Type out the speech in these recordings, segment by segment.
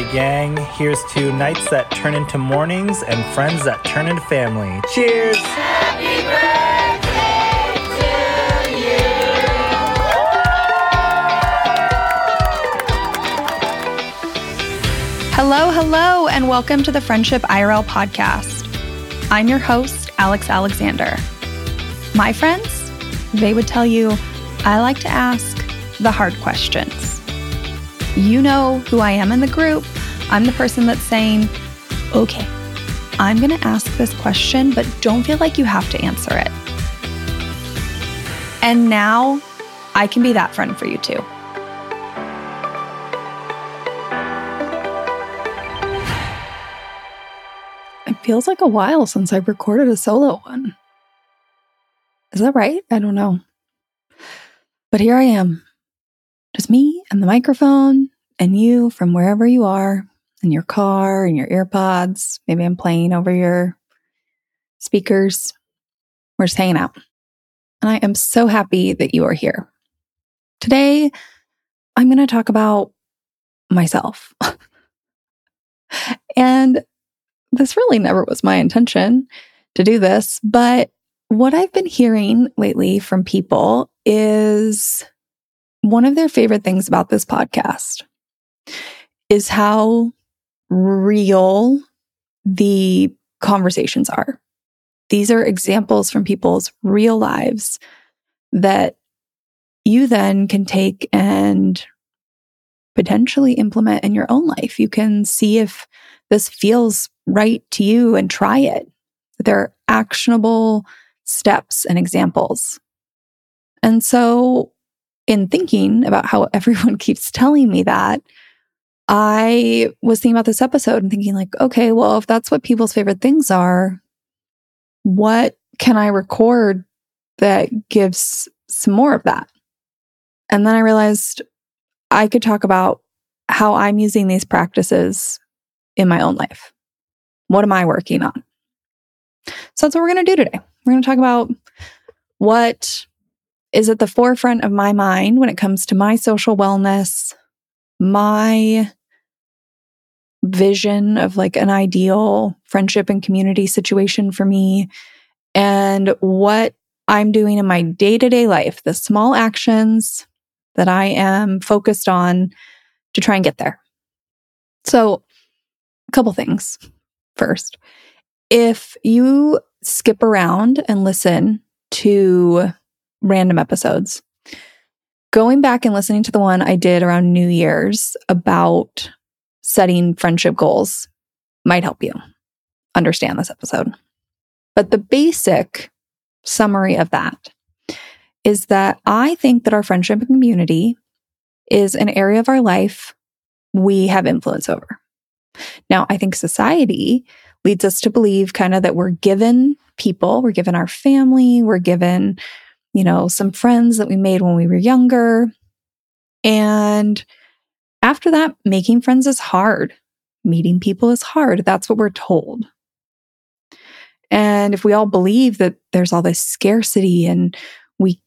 party, gang. Here's to nights that turn into mornings and friends that turn into family. Cheers! Happy birthday! To you. Hello, hello, and welcome to the Friendship IRL podcast. I'm your host, Alex Alexander. My friends, they would tell you I like to ask the hard questions. You know who I am in the group. I'm the person that's saying, okay, I'm going to ask this question, but don't feel like you have to answer it. And now I can be that friend for you too. It feels like a while since I've recorded a solo one. Is that right? I don't know. But here I am. Just me and the microphone and you from wherever you are in your car, in your earpods. Maybe I'm playing over your speakers. We're just hanging out. And I am so happy that you are here. Today, I'm going to talk about myself. and this really never was my intention to do this, but what I've been hearing lately from people is one of their favorite things about this podcast is how real the conversations are. These are examples from people's real lives that you then can take and potentially implement in your own life. You can see if this feels right to you and try it. There are actionable steps and examples. And so, in thinking about how everyone keeps telling me that, I was thinking about this episode and thinking, like, okay, well, if that's what people's favorite things are, what can I record that gives some more of that? And then I realized I could talk about how I'm using these practices in my own life. What am I working on? So that's what we're going to do today. We're going to talk about what is at the forefront of my mind when it comes to my social wellness, my vision of like an ideal friendship and community situation for me, and what I'm doing in my day to day life, the small actions that I am focused on to try and get there. So, a couple things. First, if you skip around and listen to random episodes, going back and listening to the one I did around New Year's about setting friendship goals might help you understand this episode. But the basic summary of that is that I think that our friendship community is an area of our life we have influence over. Now, I think society leads us to believe kind of that we're given people, we're given our family, we're given, you know, some friends that we made when we were younger. And after that, making friends is hard. Meeting people is hard. That's what we're told. And if we all believe that there's all this scarcity and we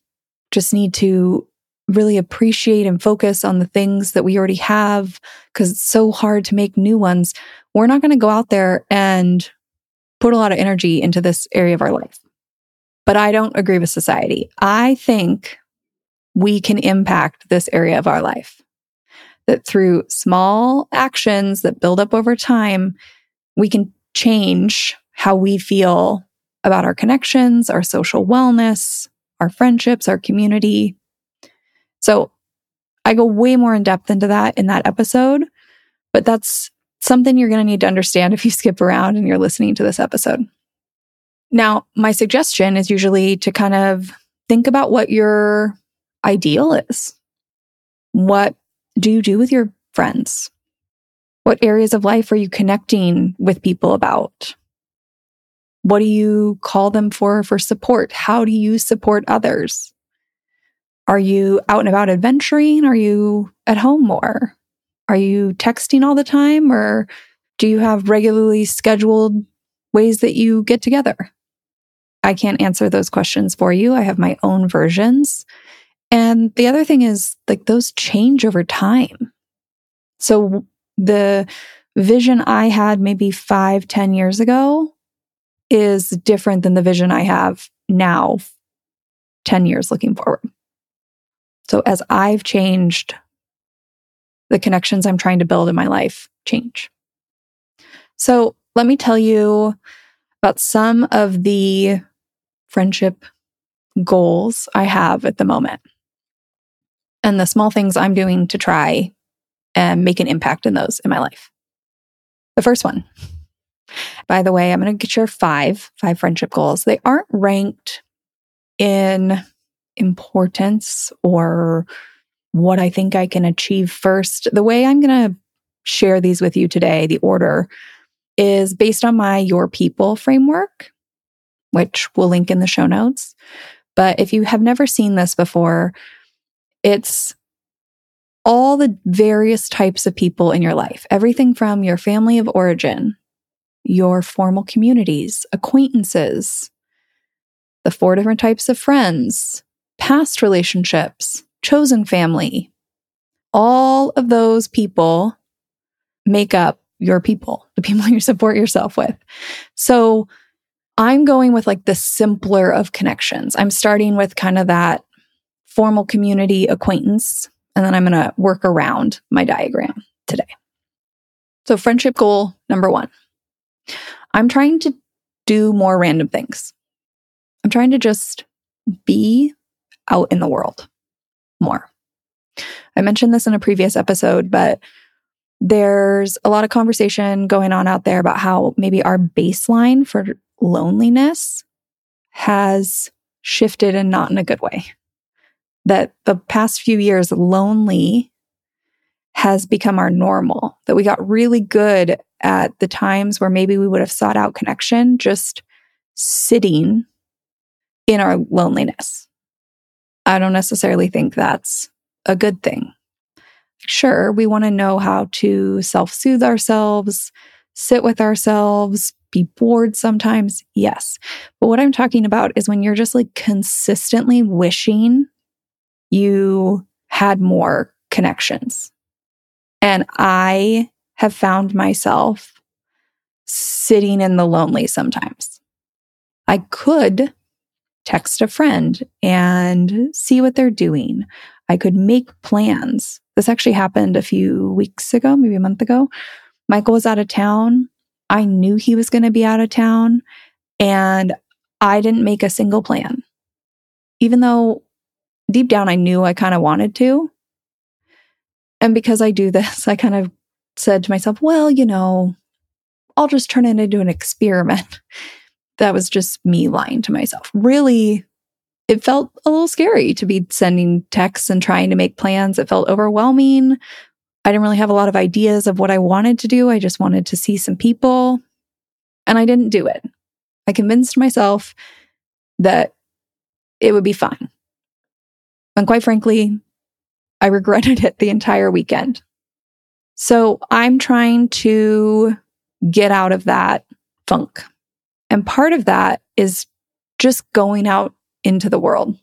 just need to really appreciate and focus on the things that we already have because it's so hard to make new ones, we're not going to go out there and put a lot of energy into this area of our life. But I don't agree with society. I think we can impact this area of our life. That through small actions that build up over time, we can change how we feel about our connections, our social wellness, our friendships, our community. So I go way more in depth into that in that episode, but that's something you're going to need to understand if you skip around and you're listening to this episode. Now, my suggestion is usually to kind of think about what your ideal is. What do you do with your friends? What areas of life are you connecting with people about? What do you call them for for support? How do you support others? Are you out and about adventuring? Are you at home more? Are you texting all the time or do you have regularly scheduled ways that you get together? I can't answer those questions for you. I have my own versions. And the other thing is like those change over time. So The vision I had maybe five, ten years ago is different than the vision I have now, 10 years looking forward. So as I've changed, the connections I'm trying to build in my life change. So let me tell you about some of the friendship goals I have at the moment and the small things I'm doing to try and make an impact in those in my life. The first one, by the way, I'm going to share five, five friendship goals. They aren't ranked in importance or what I think I can achieve first. The way I'm going to share these with you today, the order is based on my Your People framework, which we'll link in the show notes. But if you have never seen this before, it's all the various types of people in your life, everything from your family of origin, your formal communities, acquaintances, the four different types of friends, past relationships, chosen family. All of those people make up your people, the people you support yourself with. So I'm going with like the simpler of connections. I'm starting with kind of that formal community acquaintance, and then I'm going to work around my diagram today. So, friendship goal number one I'm trying to do more random things. I'm trying to just be out in the world more. I mentioned this in a previous episode, but there's a lot of conversation going on out there about how maybe our baseline for loneliness has shifted and not in a good way. That the past few years, lonely has become our normal, that we got really good at the times where maybe we would have sought out connection, just sitting in our loneliness. I don't necessarily think that's a good thing. Sure, we want to know how to self soothe ourselves, sit with ourselves, be bored sometimes. Yes. But what I'm talking about is when you're just like consistently wishing you had more connections. And I have found myself sitting in the lonely sometimes. I could text a friend and see what they're doing. I could make plans. This actually happened a few weeks ago, maybe a month ago. Michael was out of town. I knew he was going to be out of town and I didn't make a single plan. Even though deep down I knew I kind of wanted to. And because I do this, I kind of said to myself, well, you know, I'll just turn it into an experiment. that was just me lying to myself. Really, it felt a little scary to be sending texts and trying to make plans. It felt overwhelming. I didn't really have a lot of ideas of what I wanted to do. I just wanted to see some people, and I didn't do it. I convinced myself that it would be fine. And quite frankly, I regretted it the entire weekend. So I'm trying to get out of that funk. And part of that is just going out into the world.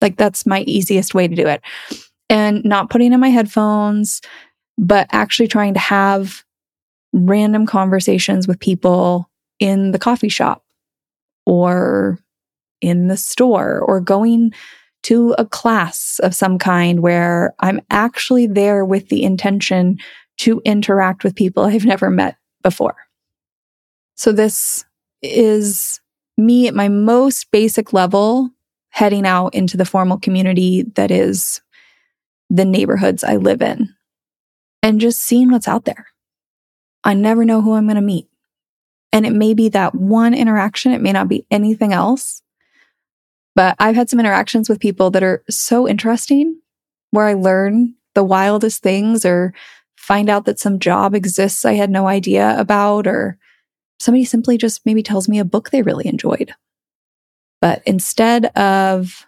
Like that's my easiest way to do it. And not putting in my headphones, but actually trying to have random conversations with people in the coffee shop or in the store or going to a class of some kind where I'm actually there with the intention to interact with people I've never met before. So this is me at my most basic level heading out into the formal community that is the neighborhoods I live in and just seeing what's out there. I never know who I'm going to meet. And it may be that one interaction. It may not be anything else. But I've had some interactions with people that are so interesting where I learn the wildest things or find out that some job exists I had no idea about, or somebody simply just maybe tells me a book they really enjoyed. But instead of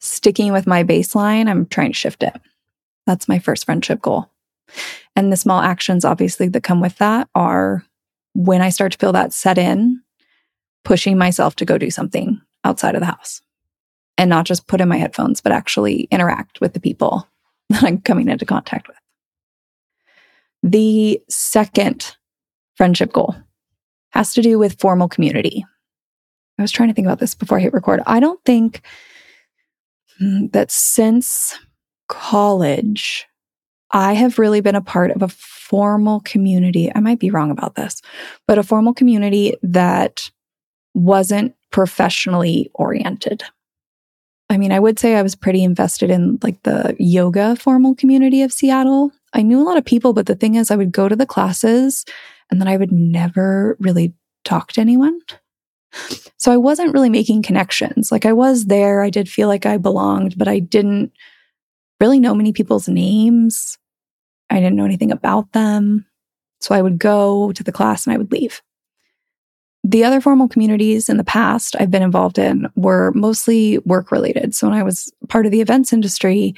sticking with my baseline, I'm trying to shift it. That's my first friendship goal. And the small actions, obviously, that come with that are when I start to feel that set in, pushing myself to go do something outside of the house and not just put in my headphones, but actually interact with the people that I'm coming into contact with. The second friendship goal has to do with formal community. I was trying to think about this before I hit record. I don't think that since college, I have really been a part of a formal community. I might be wrong about this, but a formal community that wasn't professionally oriented. I mean, I would say I was pretty invested in like the yoga formal community of Seattle. I knew a lot of people, but the thing is, I would go to the classes and then I would never really talk to anyone. So I wasn't really making connections. Like I was there, I did feel like I belonged, but I didn't really know many people's names. I didn't know anything about them. So I would go to the class and I would leave. The other formal communities in the past I've been involved in were mostly work related. So when I was part of the events industry,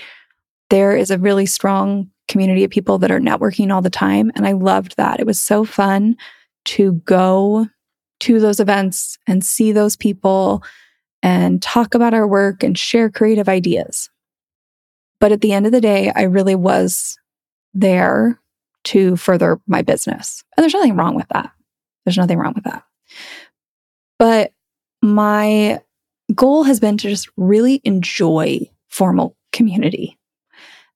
there is a really strong community of people that are networking all the time. And I loved that. It was so fun to go to those events and see those people and talk about our work and share creative ideas. But at the end of the day, I really was there to further my business. And there's nothing wrong with that. There's nothing wrong with that. But my goal has been to just really enjoy formal community.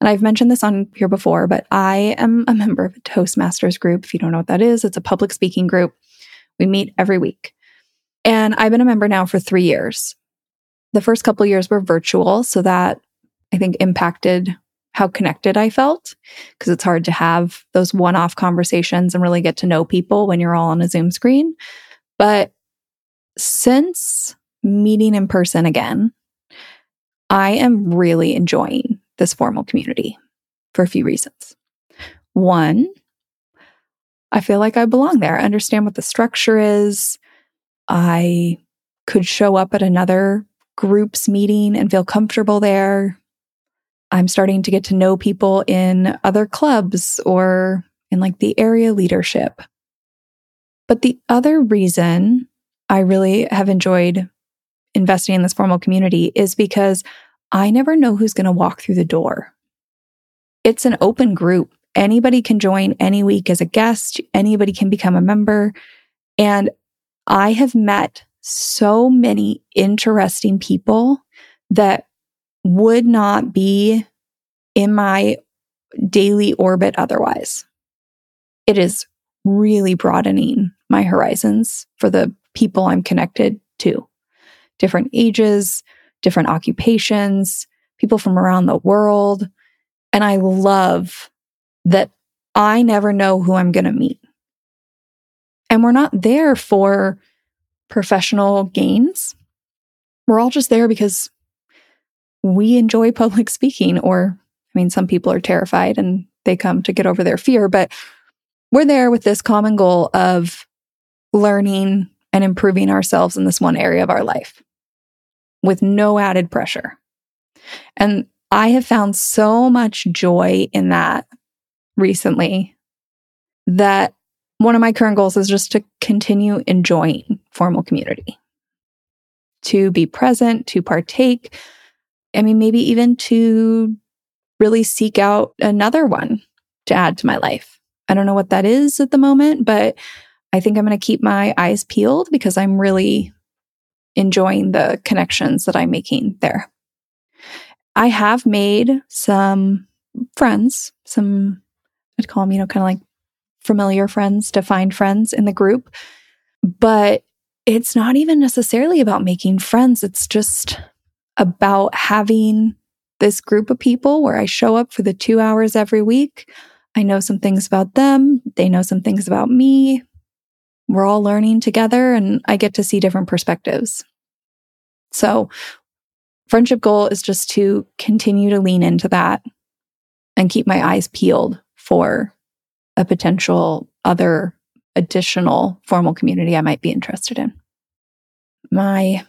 And I've mentioned this on here before, but I am a member of a Toastmasters group. If you don't know what that is, it's a public speaking group. We meet every week. And I've been a member now for three years. The first couple years were virtual, so that I think impacted how connected I felt because it's hard to have those one off conversations and really get to know people when you're all on a Zoom screen. But since meeting in person again, I am really enjoying this formal community for a few reasons. One, I feel like I belong there. I understand what the structure is. I could show up at another group's meeting and feel comfortable there. I'm starting to get to know people in other clubs or in like the area leadership. But the other reason I really have enjoyed investing in this formal community is because I never know who's going to walk through the door. It's an open group. Anybody can join any week as a guest, anybody can become a member. And I have met so many interesting people that would not be in my daily orbit otherwise. It is really broadening my horizons for the people I'm connected to. Different ages, different occupations, people from around the world. And I love that I never know who I'm going to meet. And we're not there for professional gains. We're all just there because we enjoy public speaking, or, I mean, some people are terrified and they come to get over their fear, but we're there with this common goal of learning and improving ourselves in this one area of our life with no added pressure. And I have found so much joy in that recently that one of my current goals is just to continue enjoying formal community, to be present, to partake. I mean, maybe even to really seek out another one to add to my life. I don't know what that is at the moment, but I think I'm going to keep my eyes peeled because I'm really enjoying the connections that I'm making there. I have made some friends, some, I'd call them, you know, kind of like familiar friends, defined friends in the group. But it's not even necessarily about making friends. It's just about having this group of people where I show up for the two hours every week. I know some things about them. They know some things about me. We're all learning together and I get to see different perspectives. So, friendship goal is just to continue to lean into that and keep my eyes peeled for a potential other additional formal community I might be interested in. My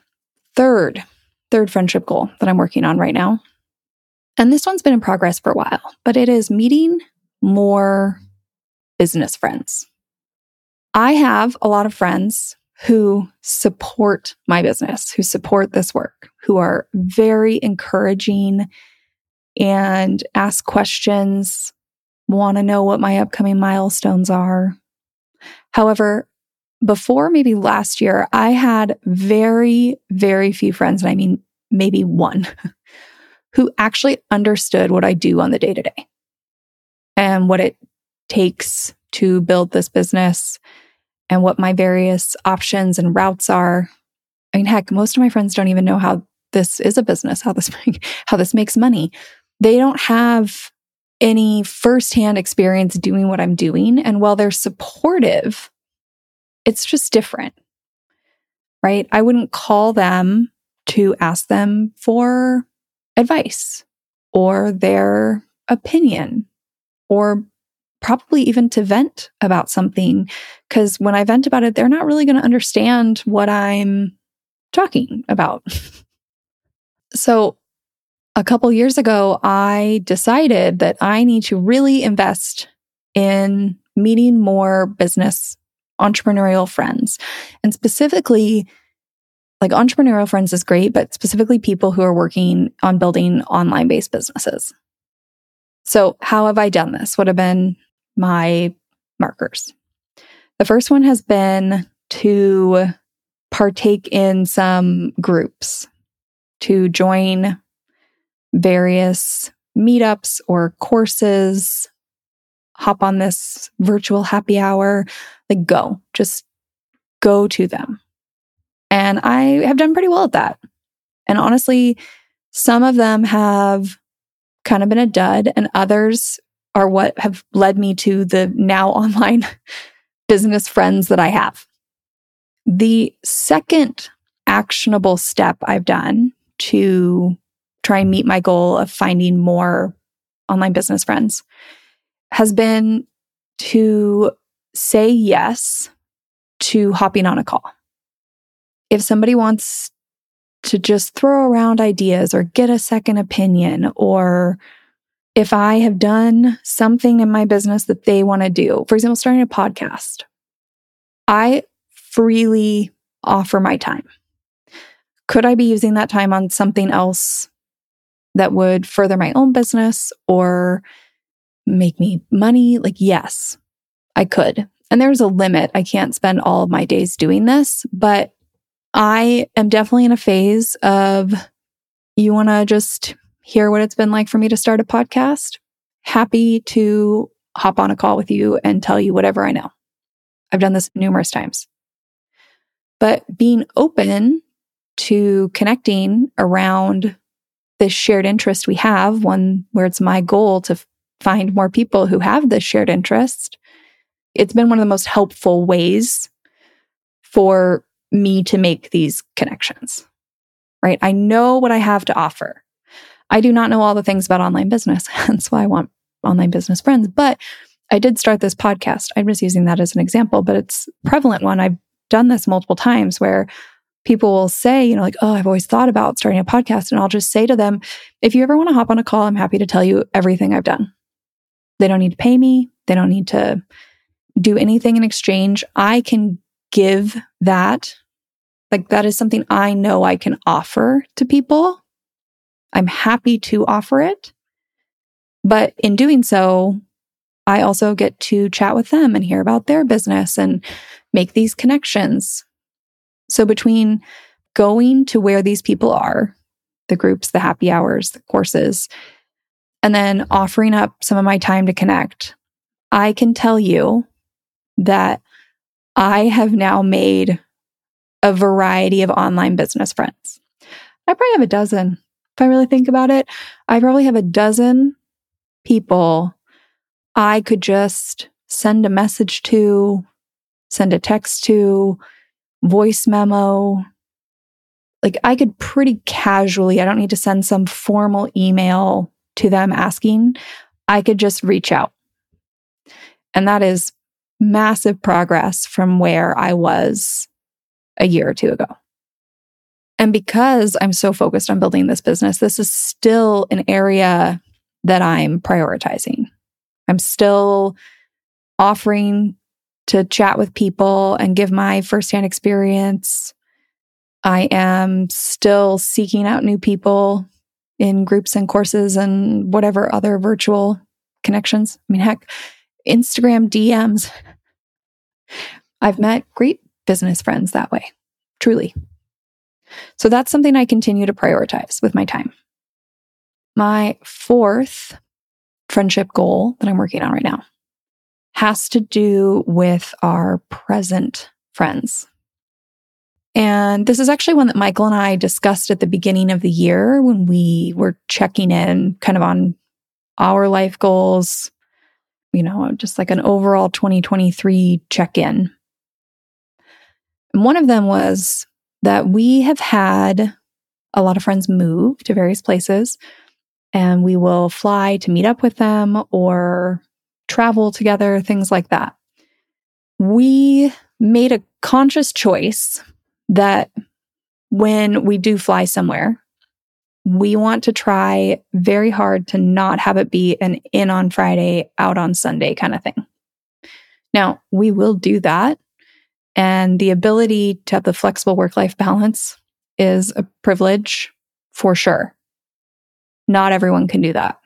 third, third friendship goal that I'm working on right now. And this one's been in progress for a while, but it is meeting more business friends. I have a lot of friends who support my business, who support this work, who are very encouraging and ask questions want to know what my upcoming milestones are. However, before maybe last year, I had very, very few friends, and I mean maybe one, who actually understood what I do on the day to day and what it takes to build this business and what my various options and routes are. I mean, heck, most of my friends don't even know how this is a business, how this how this makes money. They don't have any firsthand experience doing what I'm doing. And while they're supportive, it's just different, right? I wouldn't call them to ask them for advice or their opinion or probably even to vent about something. Because when I vent about it, they're not really going to understand what I'm talking about. so, a couple years ago, I decided that I need to really invest in meeting more business entrepreneurial friends. And specifically, like entrepreneurial friends is great, but specifically people who are working on building online based businesses. So, how have I done this? What have been my markers? The first one has been to partake in some groups, to join various meetups or courses, hop on this virtual happy hour, like go, just go to them. And I have done pretty well at that. And honestly, some of them have kind of been a dud, and others are what have led me to the now online business friends that I have. The second actionable step I've done to try and meet my goal of finding more online business friends has been to say yes to hopping on a call. If somebody wants to just throw around ideas or get a second opinion, or if I have done something in my business that they want to do, for example, starting a podcast, I freely offer my time. Could I be using that time on something else that would further my own business or make me money? Like, yes, I could. And there's a limit. I can't spend all of my days doing this, but I am definitely in a phase of you want to just hear what it's been like for me to start a podcast. Happy to hop on a call with you and tell you whatever I know. I've done this numerous times. But being open to connecting around this shared interest we have, one where it's my goal to find more people who have this shared interest, it's been one of the most helpful ways for me to make these connections, right? I know what I have to offer. I do not know all the things about online business. That's why I want online business friends. But I did start this podcast. I'm just using that as an example, but it's prevalent one. I've done this multiple times where people will say, you know, like, oh, I've always thought about starting a podcast. And I'll just say to them, if you ever want to hop on a call, I'm happy to tell you everything I've done. They don't need to pay me, they don't need to do anything in exchange. I can give that. Like, that is something I know I can offer to people. I'm happy to offer it. But in doing so, I also get to chat with them and hear about their business and make these connections so between going to where these people are, the groups, the happy hours, the courses, and then offering up some of my time to connect, I can tell you that I have now made a variety of online business friends. I probably have a dozen. If I really think about it, I probably have a dozen people I could just send a message to, send a text to, voice memo. Like I could pretty casually, I don't need to send some formal email to them asking. I could just reach out. And that is massive progress from where I was a year or two ago. And because I'm so focused on building this business, this is still an area that I'm prioritizing. I'm still offering to chat with people and give my firsthand experience. I am still seeking out new people in groups and courses and whatever other virtual connections. I mean, heck, Instagram DMs. I've met great business friends that way, truly. So that's something I continue to prioritize with my time. My fourth friendship goal that I'm working on right now has to do with our present friends. And this is actually one that Michael and I discussed at the beginning of the year when we were checking in kind of on our life goals, you know, just like an overall 2023 check in. One of them was that we have had a lot of friends move to various places and we will fly to meet up with them or travel together, things like that. We made a conscious choice that when we do fly somewhere, we want to try very hard to not have it be an in on Friday, out on Sunday kind of thing. Now, we will do that. And the ability to have the flexible work life balance is a privilege for sure. Not everyone can do that.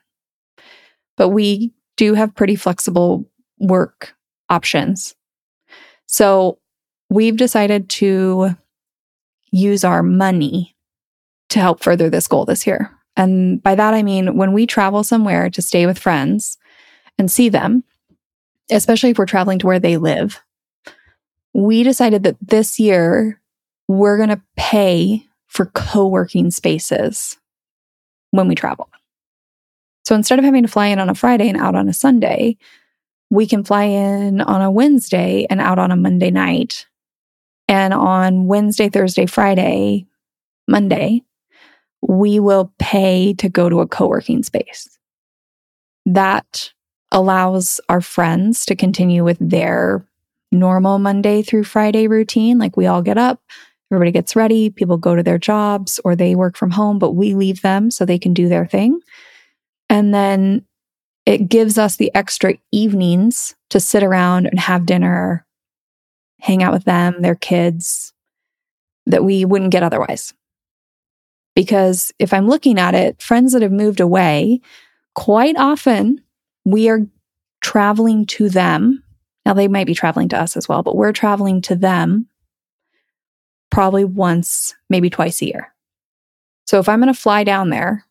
But we do have pretty flexible work options. So we've decided to use our money to help further this goal this year. And by that, I mean when we travel somewhere to stay with friends and see them, especially if we're traveling to where they live, we decided that this year we're going to pay for co working spaces when we travel. So instead of having to fly in on a Friday and out on a Sunday, we can fly in on a Wednesday and out on a Monday night. And on Wednesday, Thursday, Friday, Monday, we will pay to go to a co working space. That allows our friends to continue with their normal Monday through Friday routine. Like we all get up, everybody gets ready, people go to their jobs or they work from home, but we leave them so they can do their thing. And then it gives us the extra evenings to sit around and have dinner, hang out with them, their kids that we wouldn't get otherwise. Because if I'm looking at it, friends that have moved away, quite often we are traveling to them. Now, they might be traveling to us as well, but we're traveling to them probably once, maybe twice a year. So if I'm going to fly down there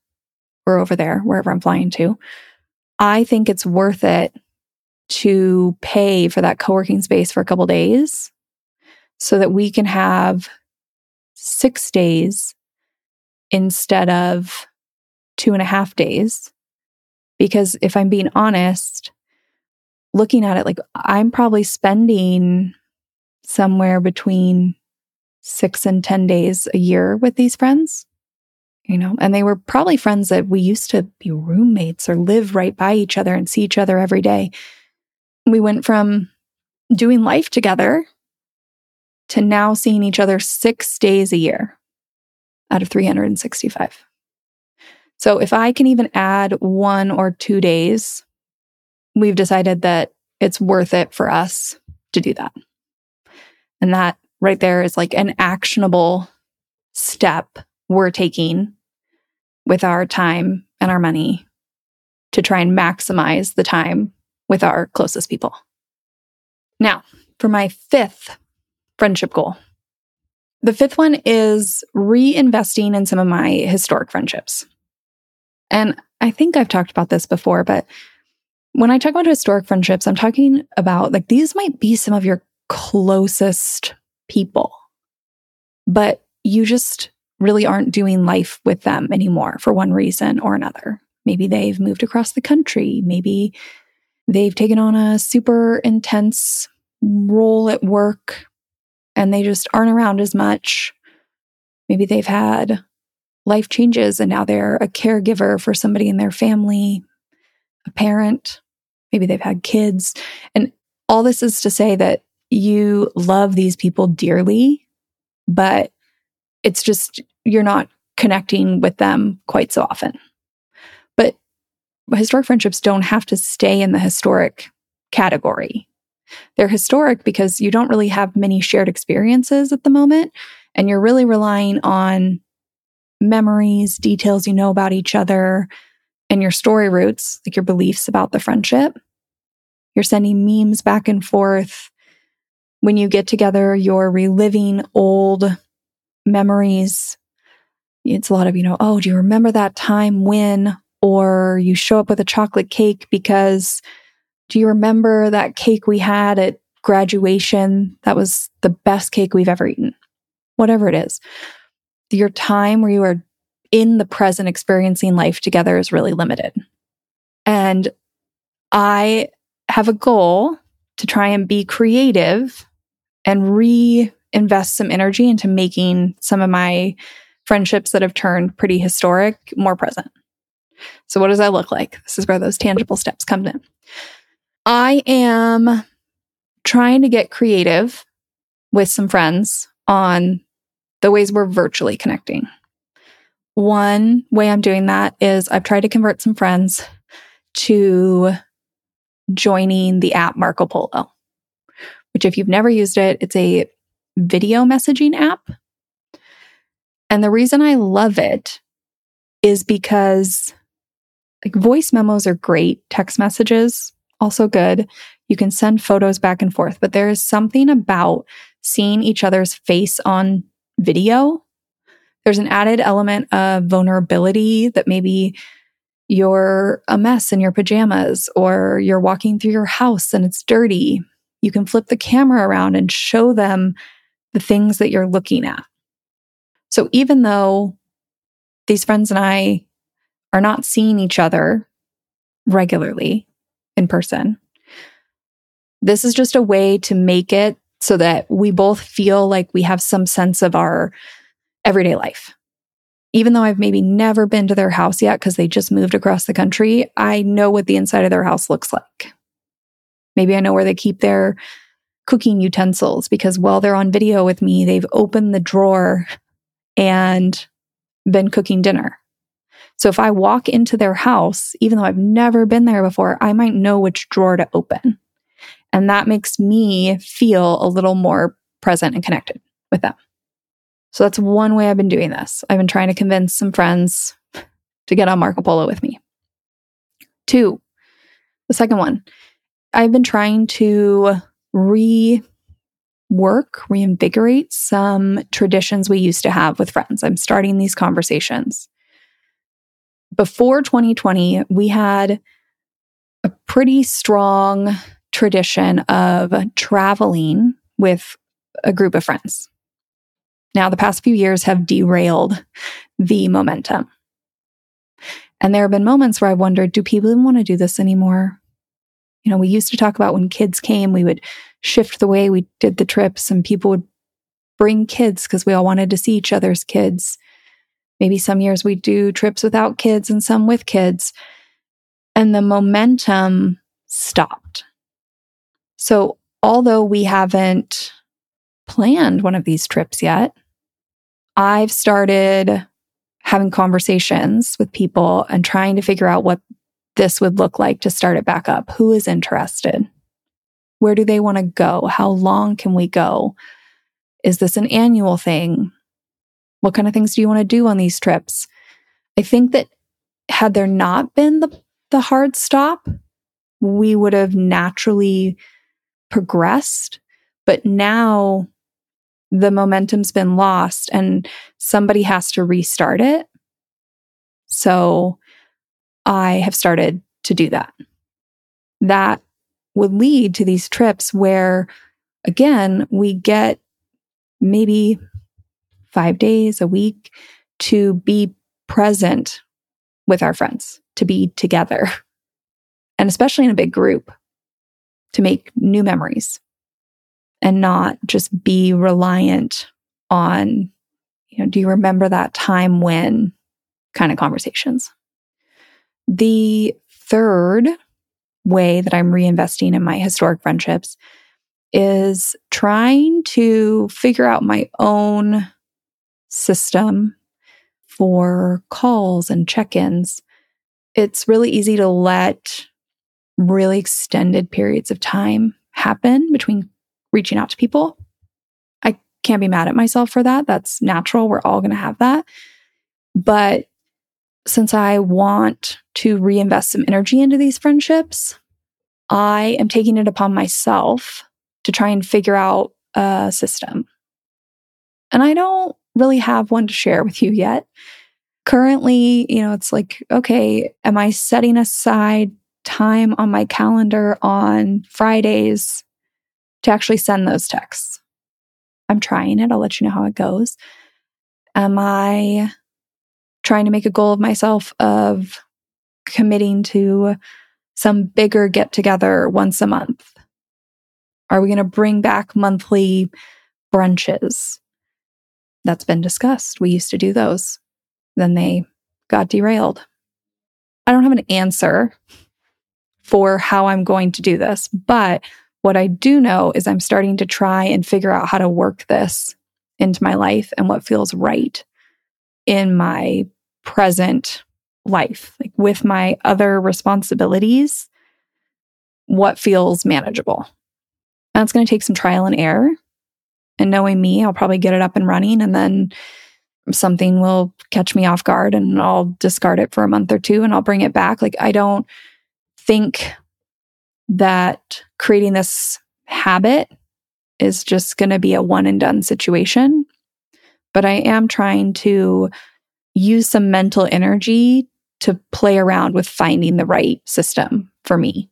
or over there, wherever I'm flying to, I think it's worth it to pay for that co working space for a couple days so that we can have six days instead of two and a half days. Because if I'm being honest, looking at it, like I'm probably spending somewhere between six and 10 days a year with these friends, you know, and they were probably friends that we used to be roommates or live right by each other and see each other every day. We went from doing life together to now seeing each other six days a year out of 365. So if I can even add one or two days, we've decided that it's worth it for us to do that. And that right there is like an actionable step we're taking with our time and our money to try and maximize the time with our closest people. Now, for my fifth friendship goal, the fifth one is reinvesting in some of my historic friendships. And I think I've talked about this before, but when I talk about historic friendships, I'm talking about like these might be some of your closest people, but you just really aren't doing life with them anymore for one reason or another. Maybe they've moved across the country. Maybe they've taken on a super intense role at work and they just aren't around as much. Maybe they've had life changes and now they're a caregiver for somebody in their family, a parent. Maybe they've had kids. And all this is to say that you love these people dearly, but it's just you're not connecting with them quite so often. But historic friendships don't have to stay in the historic category. They're historic because you don't really have many shared experiences at the moment. And you're really relying on memories, details you know about each other, and your story roots, like your beliefs about the friendship. You're sending memes back and forth. When you get together, you're reliving old memories. It's a lot of, you know, oh, do you remember that time when? Or you show up with a chocolate cake because do you remember that cake we had at graduation? That was the best cake we've ever eaten. Whatever it is. Your time where you are in the present experiencing life together is really limited. And I have a goal to try and be creative and reinvest some energy into making some of my friendships that have turned pretty historic more present. So, what does that look like? This is where those tangible steps come in. I am trying to get creative with some friends on the ways we're virtually connecting. One way I'm doing that is I've tried to convert some friends to joining the app Marco Polo, which, if you've never used it, it's a video messaging app. And the reason I love it is because like voice memos are great, text messages also good. You can send photos back and forth, but there is something about seeing each other's face on video. There's an added element of vulnerability that maybe you're a mess in your pajamas or you're walking through your house and it's dirty. You can flip the camera around and show them the things that you're looking at. So even though these friends and I are not seeing each other regularly, in person. This is just a way to make it so that we both feel like we have some sense of our everyday life. Even though I've maybe never been to their house yet because they just moved across the country, I know what the inside of their house looks like. Maybe I know where they keep their cooking utensils because while they're on video with me, they've opened the drawer and been cooking dinner. So if I walk into their house, even though I've never been there before, I might know which drawer to open. And that makes me feel a little more present and connected with them. So that's one way I've been doing this. I've been trying to convince some friends to get on Marco Polo with me. Two, the second one, I've been trying to rework, reinvigorate some traditions we used to have with friends. I'm starting these conversations before 2020, we had a pretty strong tradition of traveling with a group of friends. Now, the past few years have derailed the momentum. And there have been moments where I've wondered do people even want to do this anymore? You know, we used to talk about when kids came, we would shift the way we did the trips, and people would bring kids because we all wanted to see each other's kids. Maybe some years we do trips without kids and some with kids. And the momentum stopped. So, although we haven't planned one of these trips yet, I've started having conversations with people and trying to figure out what this would look like to start it back up. Who is interested? Where do they want to go? How long can we go? Is this an annual thing? What kind of things do you want to do on these trips? I think that had there not been the, the hard stop, we would have naturally progressed. But now the momentum's been lost and somebody has to restart it. So I have started to do that. That would lead to these trips where, again, we get maybe five days a week to be present with our friends, to be together, and especially in a big group to make new memories and not just be reliant on, you know, do you remember that time when kind of conversations. The third way that I'm reinvesting in my historic friendships is trying to figure out my own system for calls and check ins, it's really easy to let really extended periods of time happen between reaching out to people. I can't be mad at myself for that. That's natural. We're all going to have that. But since I want to reinvest some energy into these friendships, I am taking it upon myself to try and figure out a system. And I don't really have one to share with you yet. Currently, you know, it's like, okay, am I setting aside time on my calendar on Fridays to actually send those texts? I'm trying it. I'll let you know how it goes. Am I trying to make a goal of myself of committing to some bigger get together once a month? Are we going to bring back monthly brunches? That's been discussed. We used to do those. Then they got derailed. I don't have an answer for how I'm going to do this, but what I do know is I'm starting to try and figure out how to work this into my life and what feels right in my present life, like with my other responsibilities, what feels manageable. That's going to take some trial and error. And knowing me, I'll probably get it up and running and then something will catch me off guard and I'll discard it for a month or two and I'll bring it back. Like, I don't think that creating this habit is just going to be a one and done situation. But I am trying to use some mental energy to play around with finding the right system for me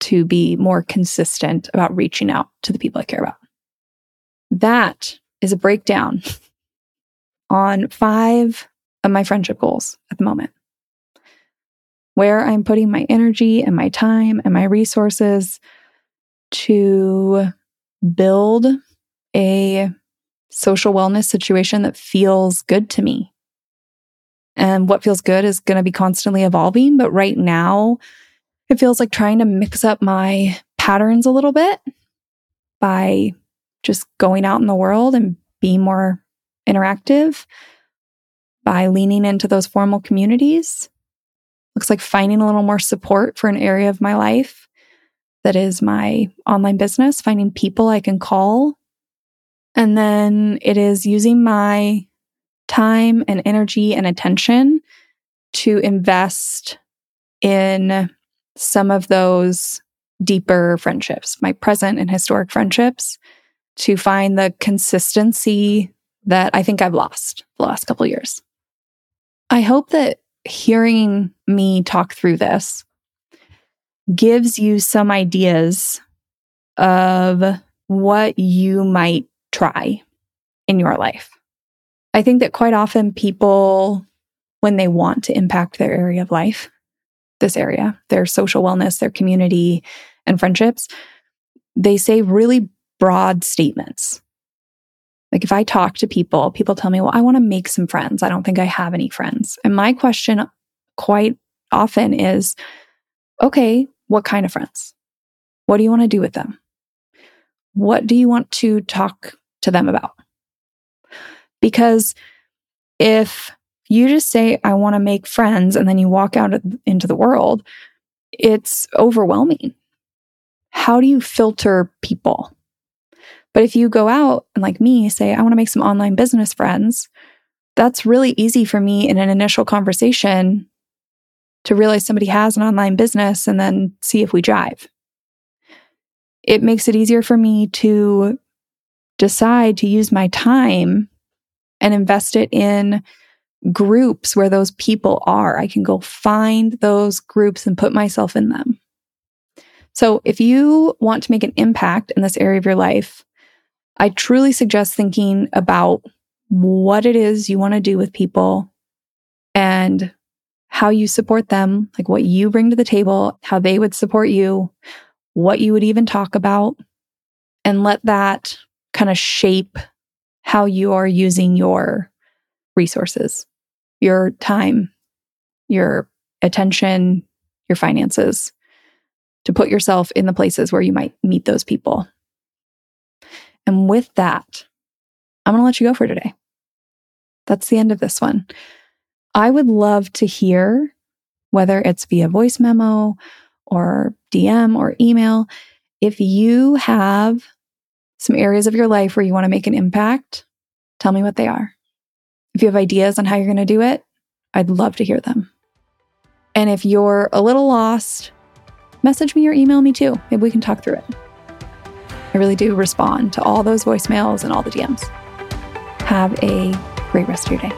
to be more consistent about reaching out to the people I care about. That is a breakdown on five of my friendship goals at the moment. Where I'm putting my energy and my time and my resources to build a social wellness situation that feels good to me and what feels good is going to be constantly evolving. But right now, it feels like trying to mix up my patterns a little bit by just going out in the world and being more interactive, by leaning into those formal communities. Looks like finding a little more support for an area of my life that is my online business, finding people I can call. And then it is using my time and energy and attention to invest in some of those deeper friendships, my present and historic friendships, to find the consistency that I think I've lost the last couple years. I hope that hearing me talk through this gives you some ideas of what you might try in your life. I think that quite often people, when they want to impact their area of life, this area, their social wellness, their community, and friendships, they say really broad statements. Like if I talk to people, people tell me, well, I want to make some friends. I don't think I have any friends. And my question quite often is, okay, what kind of friends? What do you want to do with them? What do you want to talk to them about? Because if you just say, I want to make friends, and then you walk out into the world, it's overwhelming. How do you filter people? But if you go out and, like me, say, I want to make some online business friends, that's really easy for me in an initial conversation to realize somebody has an online business and then see if we jive. It makes it easier for me to decide to use my time and invest it in groups where those people are. I can go find those groups and put myself in them. So, if you want to make an impact in this area of your life, I truly suggest thinking about what it is you want to do with people and how you support them, like what you bring to the table, how they would support you, what you would even talk about, and let that kind of shape how you are using your resources, your time, your attention, your finances to put yourself in the places where you might meet those people. And with that, I'm going to let you go for today. That's the end of this one. I would love to hear whether it's via voice memo or DM or email. If you have some areas of your life where you want to make an impact, tell me what they are. If you have ideas on how you're going to do it, I'd love to hear them. And if you're a little lost, message me or email me too. Maybe we can talk through it. I really do respond to all those voicemails and all the DMs. Have a great rest of your day.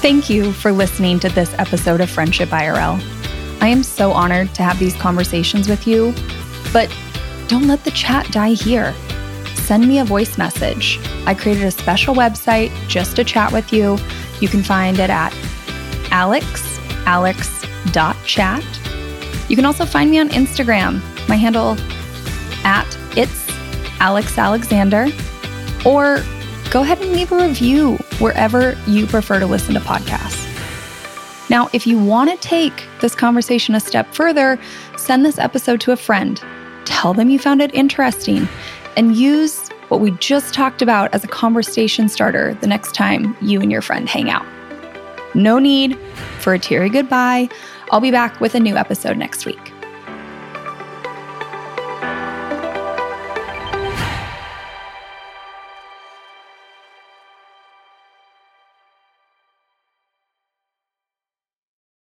Thank you for listening to this episode of Friendship IRL. I am so honored to have these conversations with you, but don't let the chat die here. Send me a voice message. I created a special website just to chat with you. You can find it at alexalex.chat. You can also find me on Instagram. My handle at it's Alex Alexander. Or go ahead and leave a review wherever you prefer to listen to podcasts. Now, if you want to take this conversation a step further, send this episode to a friend. Tell them you found it interesting and use what we just talked about as a conversation starter the next time you and your friend hang out. No need for a teary goodbye. I'll be back with a new episode next week.